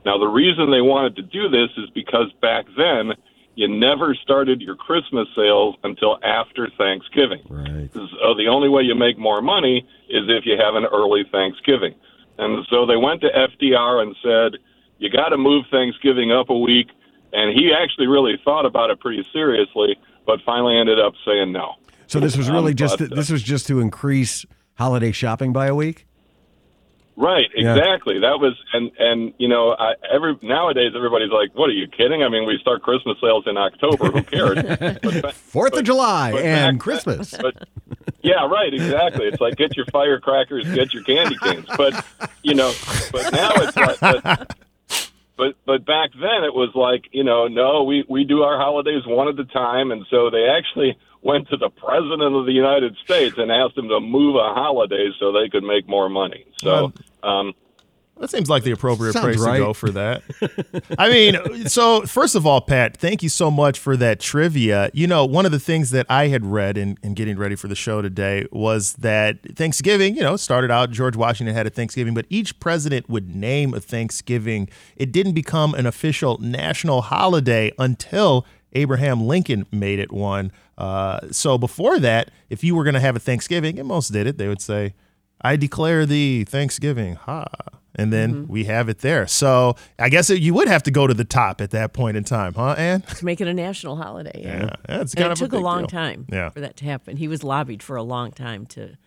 Now, the reason they wanted to do this is because back then, you never started your Christmas sales until after Thanksgiving. Right. So the only way you make more money is if you have an early Thanksgiving. And so they went to FDR and said, you got to move Thanksgiving up a week. And he actually really thought about it pretty seriously, but finally ended up saying no. So this was really Um, just but, uh, this was just to increase holiday shopping by a week. Right, Yeah. exactly. That was, and and you know, I, every nowadays everybody's like, "What are you kidding?" I mean, we start Christmas sales in October. Who cares? but, Fourth of July but and back- Christmas. But yeah, right, exactly. It's like get your firecrackers, get your candy canes. But you know, but now it's like, but, but back then it was like, you know, no, we we do our holidays one at a time, and so they actually went to the president of the United States and asked him to move a holiday so they could make more money. So. Um, That seems like the appropriate Sounds place right. to go for that. I mean, so first of all, Pat, thank you so much for that trivia. You know, one of the things that I had read in, in getting ready for the show today was that Thanksgiving, you know, started out, George Washington had a Thanksgiving, but each president would name a Thanksgiving. It didn't become an official national holiday until Abraham Lincoln made it one. Uh, so before that, if you were going to have a Thanksgiving, and most did it, they would say, I declare thee Thanksgiving. Ha. And then we have it there. So I guess it, you would have to go to the top at that point in time, huh, Ann? to make it a national holiday. Yeah, Yeah, that's and kind it of took a, a, long deal. time Yeah. for that to happen. He was lobbied for a long time to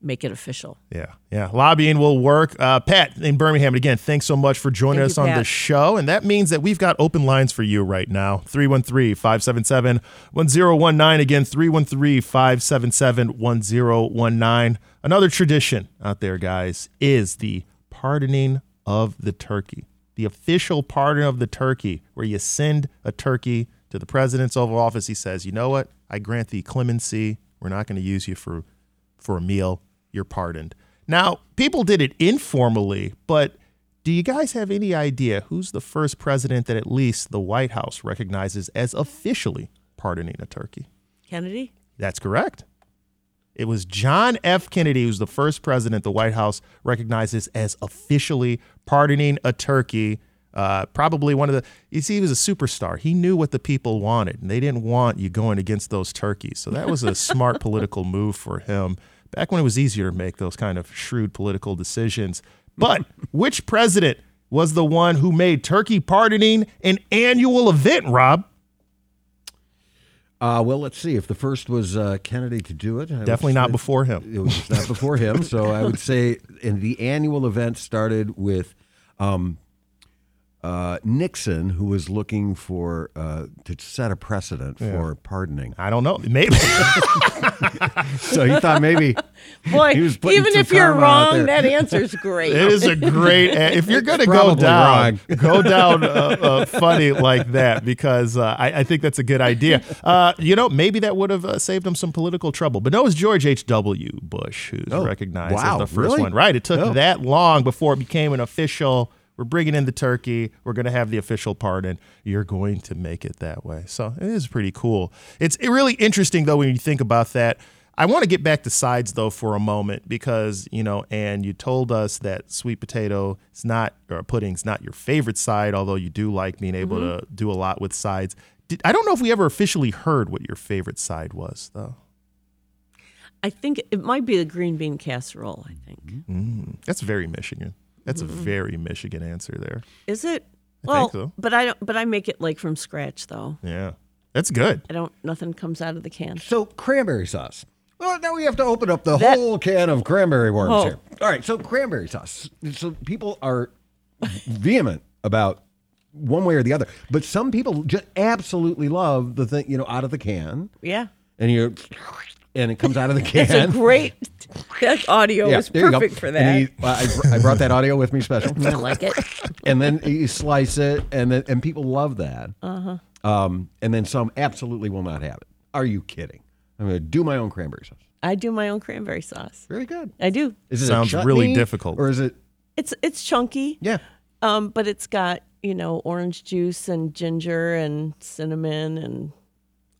make it official. Yeah, yeah. Lobbying will work. Uh, Pat in Birmingham, again, thanks so much for joining Thank us you, on the show. And that means that we've got open lines for you right now 313 577 1019. Again, 313 577 1019. Another tradition out there, guys, is the pardoning of the turkey. The official pardon of the turkey, where you send a turkey to the president's Oval Office. He says, you know what? I grant thee clemency. We're not going to use you for for a meal, you're pardoned. Now, people did it informally, but do you guys have any idea who's the first president that at least the White House recognizes as officially pardoning a turkey? Kennedy? That's correct. It was John F. Kennedy who's the first president the White House recognizes as officially pardoning a turkey. Uh, probably one of the, you see, he was a superstar. He knew what the people wanted, and they didn't want you going against those turkeys. So that was a smart political move for him back when it was easier to make those kind of shrewd political decisions. But which president was the one who made turkey pardoning an annual event, Rob? Uh, well, let's see. If the first was uh, Kennedy to do it, I Definitely not before him. It was not before him. So I would say, and the annual event started with um, uh, Nixon, who was looking for uh, to set a precedent for pardoning. I don't know. Maybe. So he thought maybe Boy, He was even if you're wrong, there. that answer's great. It is a great. If you're going to go down, wrong. go down uh, uh, funny like that because uh, I, I think that's a good idea. Uh, you know, maybe that would have uh, saved him some political trouble. But no, it was George H. W. Bush who's Oh, recognized wow, as the first really? one. Right? It took Oh. that long before it became an official. We're bringing in the turkey. We're going to have the official pardon. You're going to make it that way. So it is pretty cool. It's really interesting though when you think about that. I want to get back to sides though for a moment because you know, and you told us that sweet potato is not or pudding's not your favorite side, although you do like being able mm-hmm. to do a lot with sides. Did, I don't know if we ever officially heard what your favorite side was though. I think it might be the green bean casserole. I think mm-hmm. That's very Michigan. That's a mm-hmm. very Michigan answer there. is it? I well, think so. but I don't. But I make it like from scratch though. Yeah, that's good. I don't. Nothing comes out of the can. so. Cranberry sauce. Well, now we have to open up the That- whole can of cranberry worms Oh. here. All right, so cranberry sauce. So people are vehement about one way or the other, but some people just absolutely love the thing, you know, out of the can, Yeah, and you, and it comes out of the can. it's a great. That audio is there you go. perfect for that. And he- I, I brought that audio with me special. I like it. and then you slice it, and then and people love that. Uh-huh. Um, and then some absolutely will not have it. Are you kidding? I'm going to do my own cranberry sauce. I do my own cranberry sauce. Very good. I do. Is it Sounds chutney, really difficult. or is it? It's it's chunky. Yeah. Um, but it's got you know orange juice and ginger and cinnamon and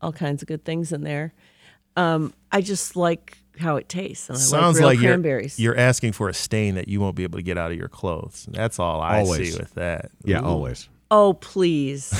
all kinds of good things in there. Um, I just like how it tastes. And I Sounds like, real like you're, you're asking for a stain that you won't be able to get out of your clothes. That's all I Always. see with that. Yeah, Ooh. always. oh please,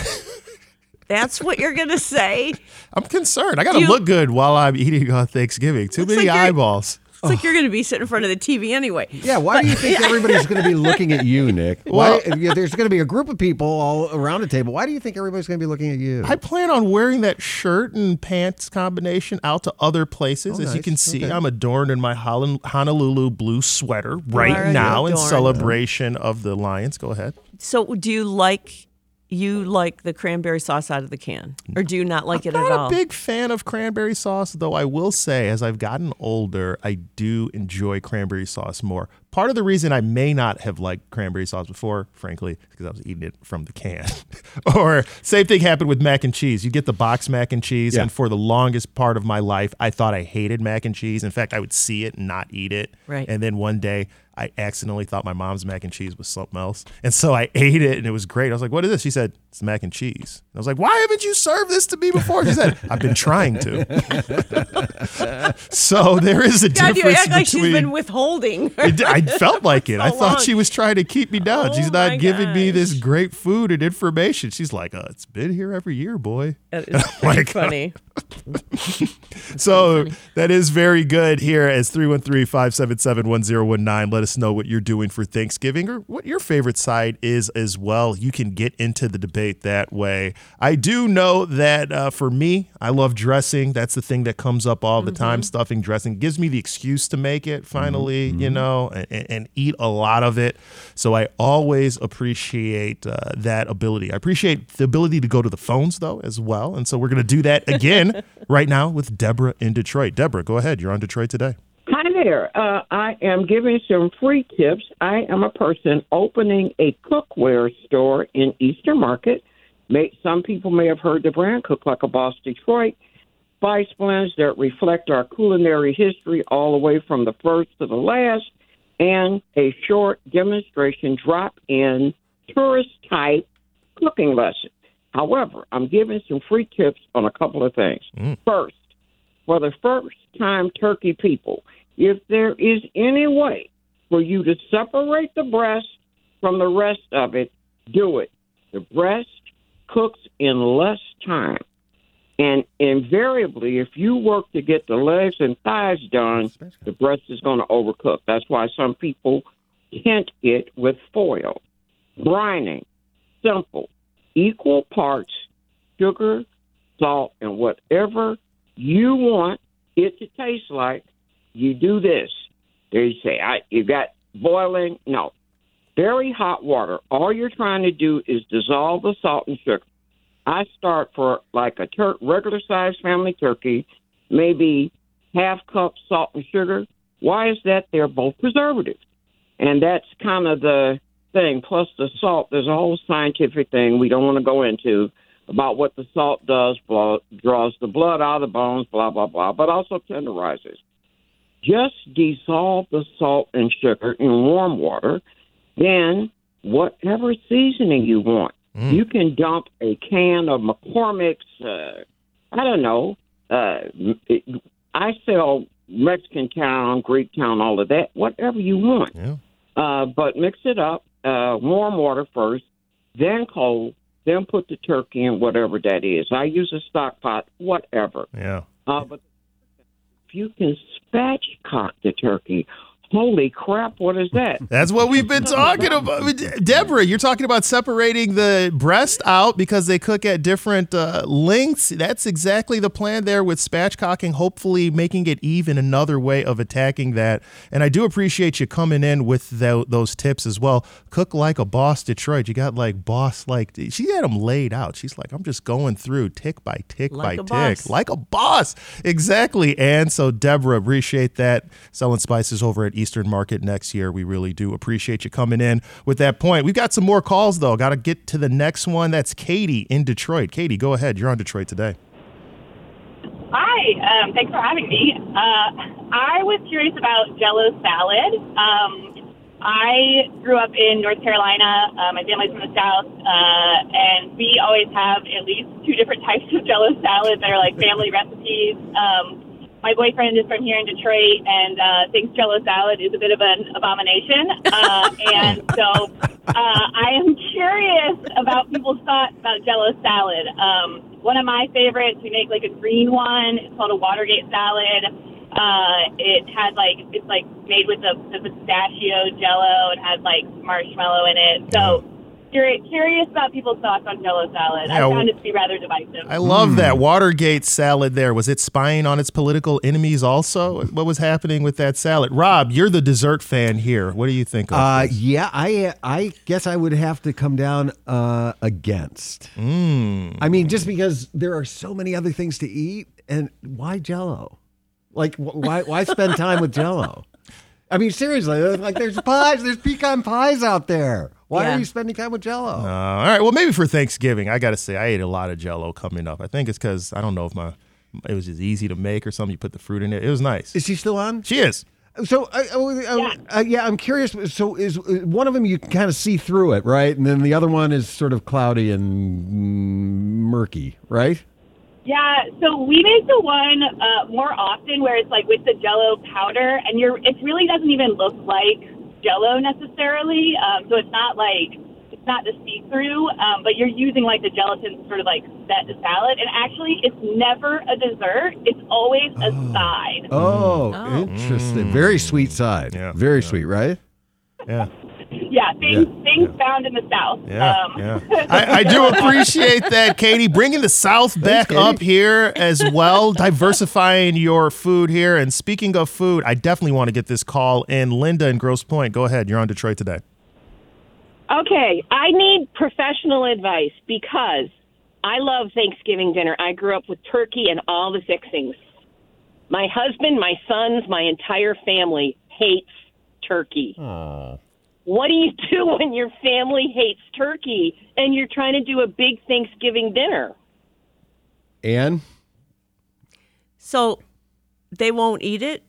that's what you're gonna say. I'm concerned. I got to look good while I'm eating on Thanksgiving. Too many like you're- eyeballs. It's like you're going to be sitting in front of the TV anyway. Yeah, why do you think everybody's going to be looking at you, Nick? Why, if there's going to be a group of people all around the table. Why do you think everybody's going to be looking at you? I plan on wearing that shirt and pants combination out to other places. Oh, As you can see, Okay. I'm adorned in my Hol- Honolulu blue sweater right now in adorned. celebration of the Lions. Go ahead. So, do you like you like the cranberry sauce out of the can, or do you not like it I'm at not all? I'm a big fan of cranberry sauce, though I will say, as I've gotten older, I do enjoy cranberry sauce more. Part of the reason I may not have liked cranberry sauce before, frankly, is because I was eating it from the can. or same thing happened with mac and cheese. You get the box mac and cheese, Yeah. and for the longest part of my life, I thought I hated mac and cheese. In fact, I would see it and not eat it. Right. And then one day, I accidentally thought my mom's mac and cheese was something else. And so I ate it and it was great. I was like, what is this? She said, it's mac and cheese. I was like, why haven't you served this to me before? She said, I've been trying to. so there is a God, you difference act like she's between. been withholding. It- I felt like it. I thought long. she was trying to keep me down. Oh She's not giving me this great food and information. She's like, uh, it's been here every year, boy. That is God. funny. So that is very good here as 313-577-1019. Let us know what you're doing for Thanksgiving or what your favorite side is as well. You can get into the debate that way. I do know that uh, for me, I love dressing. That's the thing that comes up all the time. Stuffing, dressing gives me the excuse to make it finally, you know, and, and eat a lot of it. So I always appreciate uh, that ability. I appreciate the ability to go to the phones though as well. And so we're going to do that again right now with Deborah in Detroit. Deborah, go ahead. You're on Detroit today. Hi there. Uh, I am giving some free tips. I am a person opening a cookware store in Eastern Market. May, some people may have heard the brand Cook Like a Boss Detroit. Spice blends that reflect our culinary history all the way from the first to the last, and a short demonstration drop in tourist type cooking lesson. However, I'm giving some free tips on a couple of things. First, for the first time turkey people, if there is any way for you to separate the breast from the rest of it, do it. The breast cooks in less time. And invariably, if you work to get the legs and thighs done, the breast is going to overcook. That's why some people tint it with foil. Brining, simple, equal parts sugar, salt, and whatever you want it to taste like. You do this. There you say, I, you got boiling. No, very hot water. All you're trying to do is dissolve the salt and sugar. I start for like a tur- regular sized family turkey, maybe half cup salt and sugar. Why is that? They're both preservatives. And that's kind of the thing. Plus the salt, there's a whole scientific thing we don't want to go into about what the salt does, blah, draws the blood out of the bones, blah, blah, blah, but also tenderizes. Just dissolve the salt and sugar in warm water, then whatever seasoning you want. You can dump a can of McCormick's, uh, I don't know, uh, it, I sell Mexican town, Greek town, all of that, whatever you want. Yeah. Uh, but mix it up, uh, warm water first, then cold, then put the turkey in whatever that is. I use a stock pot, whatever. Yeah. Uh, but you can spatchcock the turkey, holy crap, what is that? That's what we've been talking about. Deborah, you're talking about separating the breast out because they cook at different uh, lengths. That's exactly the plan there with spatchcocking, hopefully making it even another way of attacking that. And I do appreciate you coming in with tho- those tips as well. Cook like a boss, Detroit. You got like boss, like she had them laid out. She's like, I'm just going through tick by tick Like by tick, boss. like a boss. Exactly. And so, Deborah, appreciate that. Selling spices over at Eastern Market next year. We really do appreciate you coming in with that point. We've got some more calls, though. Got to get to the next one. That's Katie in Detroit. Katie, go ahead. You're on Detroit today. Hi, um, thanks for having me. Uh, I was curious about Jello salad. Um, I grew up in North Carolina. Uh, my family's from the South, uh, and we always have at least two different types of Jello salad that are like family recipes. Um, my boyfriend is from here in Detroit and uh, thinks Jello salad is a bit of an abomination. Uh, and so uh, I am curious about people's thoughts about Jello salad. Um, one of my favorites, we make like a green one. It's called a Watergate salad. Uh, it had like it's like made with the, the pistachio Jello and had like marshmallow in it. So. Curious, curious about people's thoughts on Jello salad. I Yeah, found it to be rather divisive. I love that Watergate salad there. Was it spying on its political enemies also? What was happening with that salad? Rob, you're the dessert fan here. What do you think of Uh, this? yeah, I I guess I would have to come down uh, against. Mm. I mean, just because there are so many other things to eat, and why Jello? Like, why why spend time with Jello? I mean, seriously, like there's pies, there's pecan pies out there. Why Yeah. are you spending time with Jello? Uh, all right. Well, maybe for Thanksgiving, I got to say I ate a lot of Jello coming up. I think it's because I don't know if my it was just easy to make or something. You put the fruit in it. It was nice. Is she still on? She is. So, uh, uh, uh, yeah, I'm curious. So, is one of them you can kind of see through it, right? And then the other one is sort of cloudy and mm, murky, right? Yeah, so we make the one uh, more often where it's like with the Jello powder, and you're it really doesn't even look like Jello necessarily. Um, so it's not like it's not the see through, um, but you're using like the gelatin to sort of like set the salad. And actually, it's never a dessert; it's always a side. Oh, Oh. interesting. Very sweet side. Yeah, Very sweet, right? Yeah. Yeah, things things found in the South. Yeah, um, yeah. I, I do appreciate that, Katie, bringing the South back Katie. up here as well, diversifying your food here. And speaking of food, I definitely want to get this call in. Linda in Grosse Pointe, go ahead. You're on Detroit today. Okay, I need professional advice because I love Thanksgiving dinner. I grew up with turkey and all the fixings. My husband, my sons, my entire family hates turkey. What do you do when your family hates turkey and you're trying to do a big Thanksgiving dinner? Ann? So they won't eat it.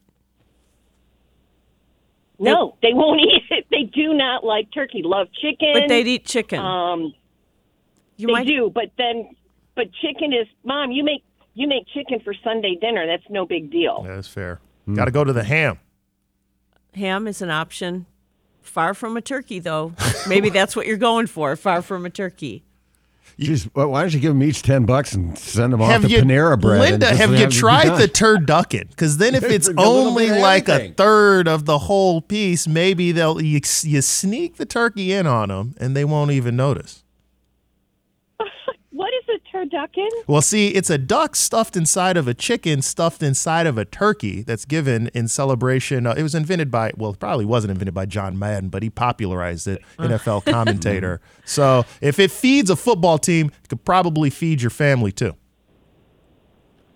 No, they won't eat it. They do not like turkey. Love chicken. But they'd eat chicken. Um, you they might do, but then, but chicken is, mom. You make you make chicken for Sunday dinner. That's no big deal. That's fair. Got to go to the ham. ham is an option. Far from a turkey, though. Maybe that's what you're going for. Far from a turkey. Jeez, why don't you give them each 10 bucks and send them off Have to you, Panera Bread? Linda, just have you it be tried done? the turducken? Because then if it's A only bit of like a third of the whole piece, maybe they'll you, you sneak the turkey in on them and they won't even notice. What is a turducken? Well, see, it's a duck stuffed inside of a chicken, stuffed inside of a turkey that's given in celebration. Uh, it was invented by, well, it probably wasn't invented by John Madden, but he popularized it, NFL commentator. So if it feeds a football team, it could probably feed your family too.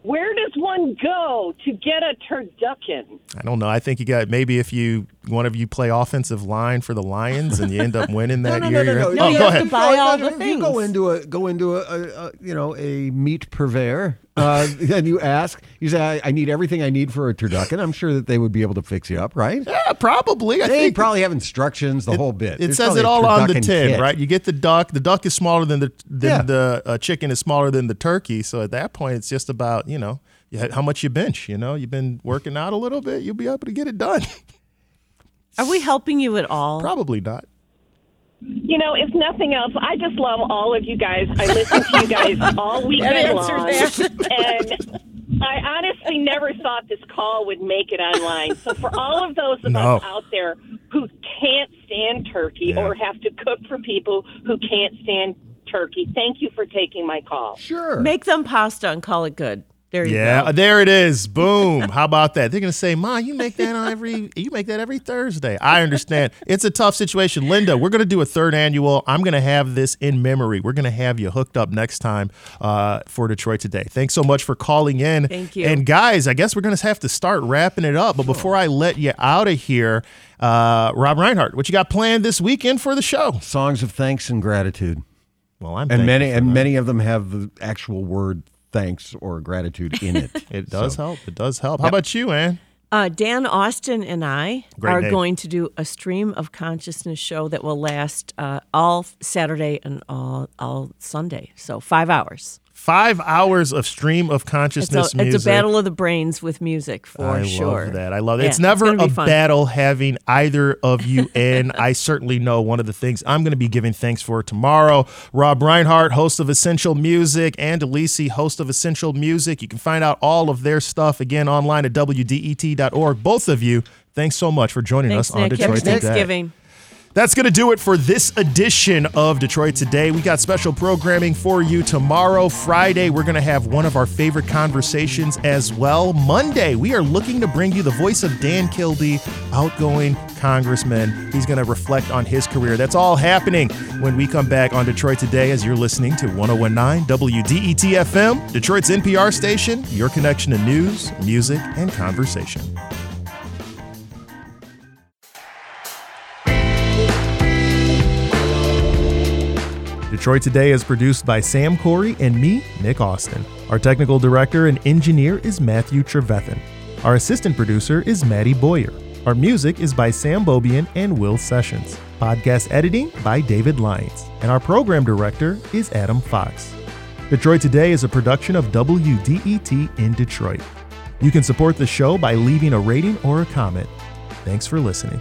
Where does one go to get a turducken? I don't know. I think you got maybe if you one of you play offensive line for the Lions and you end up winning that no, year. no, no, you're- no. Oh, you go have ahead. to buy all no, the if You go into a go into a, a, a you know a meat purveyor, uh, and you ask, you say, I, "I need everything I need for a turducken." I'm sure that they would be able to fix you up, right? Yeah, probably. I They think probably have instructions, the whole bit. It There's says it all on the tin, kit. right? You get the duck. The duck is smaller than the than Yeah. the uh, chicken is smaller than the turkey. So at that point, it's just about you know how much you bench. You know, you've been working out a little bit. You'll be able to get it done. Are we helping you at all? probably not. You know, if nothing else, I just love all of you guys. I listen to you guys all weekend answered long, that. and I honestly never thought this call would make it online. So for all of those of No. us out there who can't stand turkey Yeah. or have to cook for people who can't stand turkey, thank you for taking my call. Sure. Make them pasta and call it good. There you Yeah, go. there it is. Boom. How about that? They're gonna say, "Ma, you make that on every you make that every Thursday." I understand. It's a tough situation. Linda, we're gonna do a third annual. I'm gonna have this in memory. We're gonna have you hooked up next time uh, for Detroit today. Thanks so much for calling in. Thank you. And guys, I guess we're gonna have to start wrapping it up. But before I let you out of here, uh, Rob Reinhart, what you got planned this weekend for the show? Songs of thanks and gratitude, Well, I'm and many and that. many of them have the actual word thanks or gratitude in it. It does So- help. It does help. How about you, Ann? Uh, Dan Austin and I Great are name. going to do a stream of consciousness show that will last uh, all Saturday and all, all Sunday. So five hours. Five hours of stream of It's consciousness a, music. it's a battle of the brains with music for I sure. love that. I love it. Yeah, it's never gonna a fun. battle having either of you in. I certainly know one of the things I'm going to be giving thanks for tomorrow. Rob Reinhart, host of Essential Music, Ann Delisi, host of Essential Music. You can find out all of their stuff again online at WDET.org. Both of you, thanks so much for joining Thanks, us on Detroit Happy Today. Thanksgiving. That's going to do it for this edition of Detroit Today. We got special programming for you tomorrow, Friday. We're going to have one of our favorite conversations as well. Monday, we are looking to bring you the voice of Dan Kildee, outgoing congressman. He's going to reflect on his career. That's all happening when we come back on Detroit Today as you're listening to 1019 WDET FM, Detroit's NPR station, your connection to news, music, and conversation. Detroit Today is produced by Sam Corey and me, Nick Austin. Our technical director and engineer is Matthew Trevethan. Our assistant producer is Maddie Boyer. Our music is by Sam Beaubien and Will Sessions. Podcast editing by David Lyons. And our program director is Adam Fox. Detroit Today is a production of WDET in Detroit. You can support the show by leaving a rating or a comment. Thanks for listening.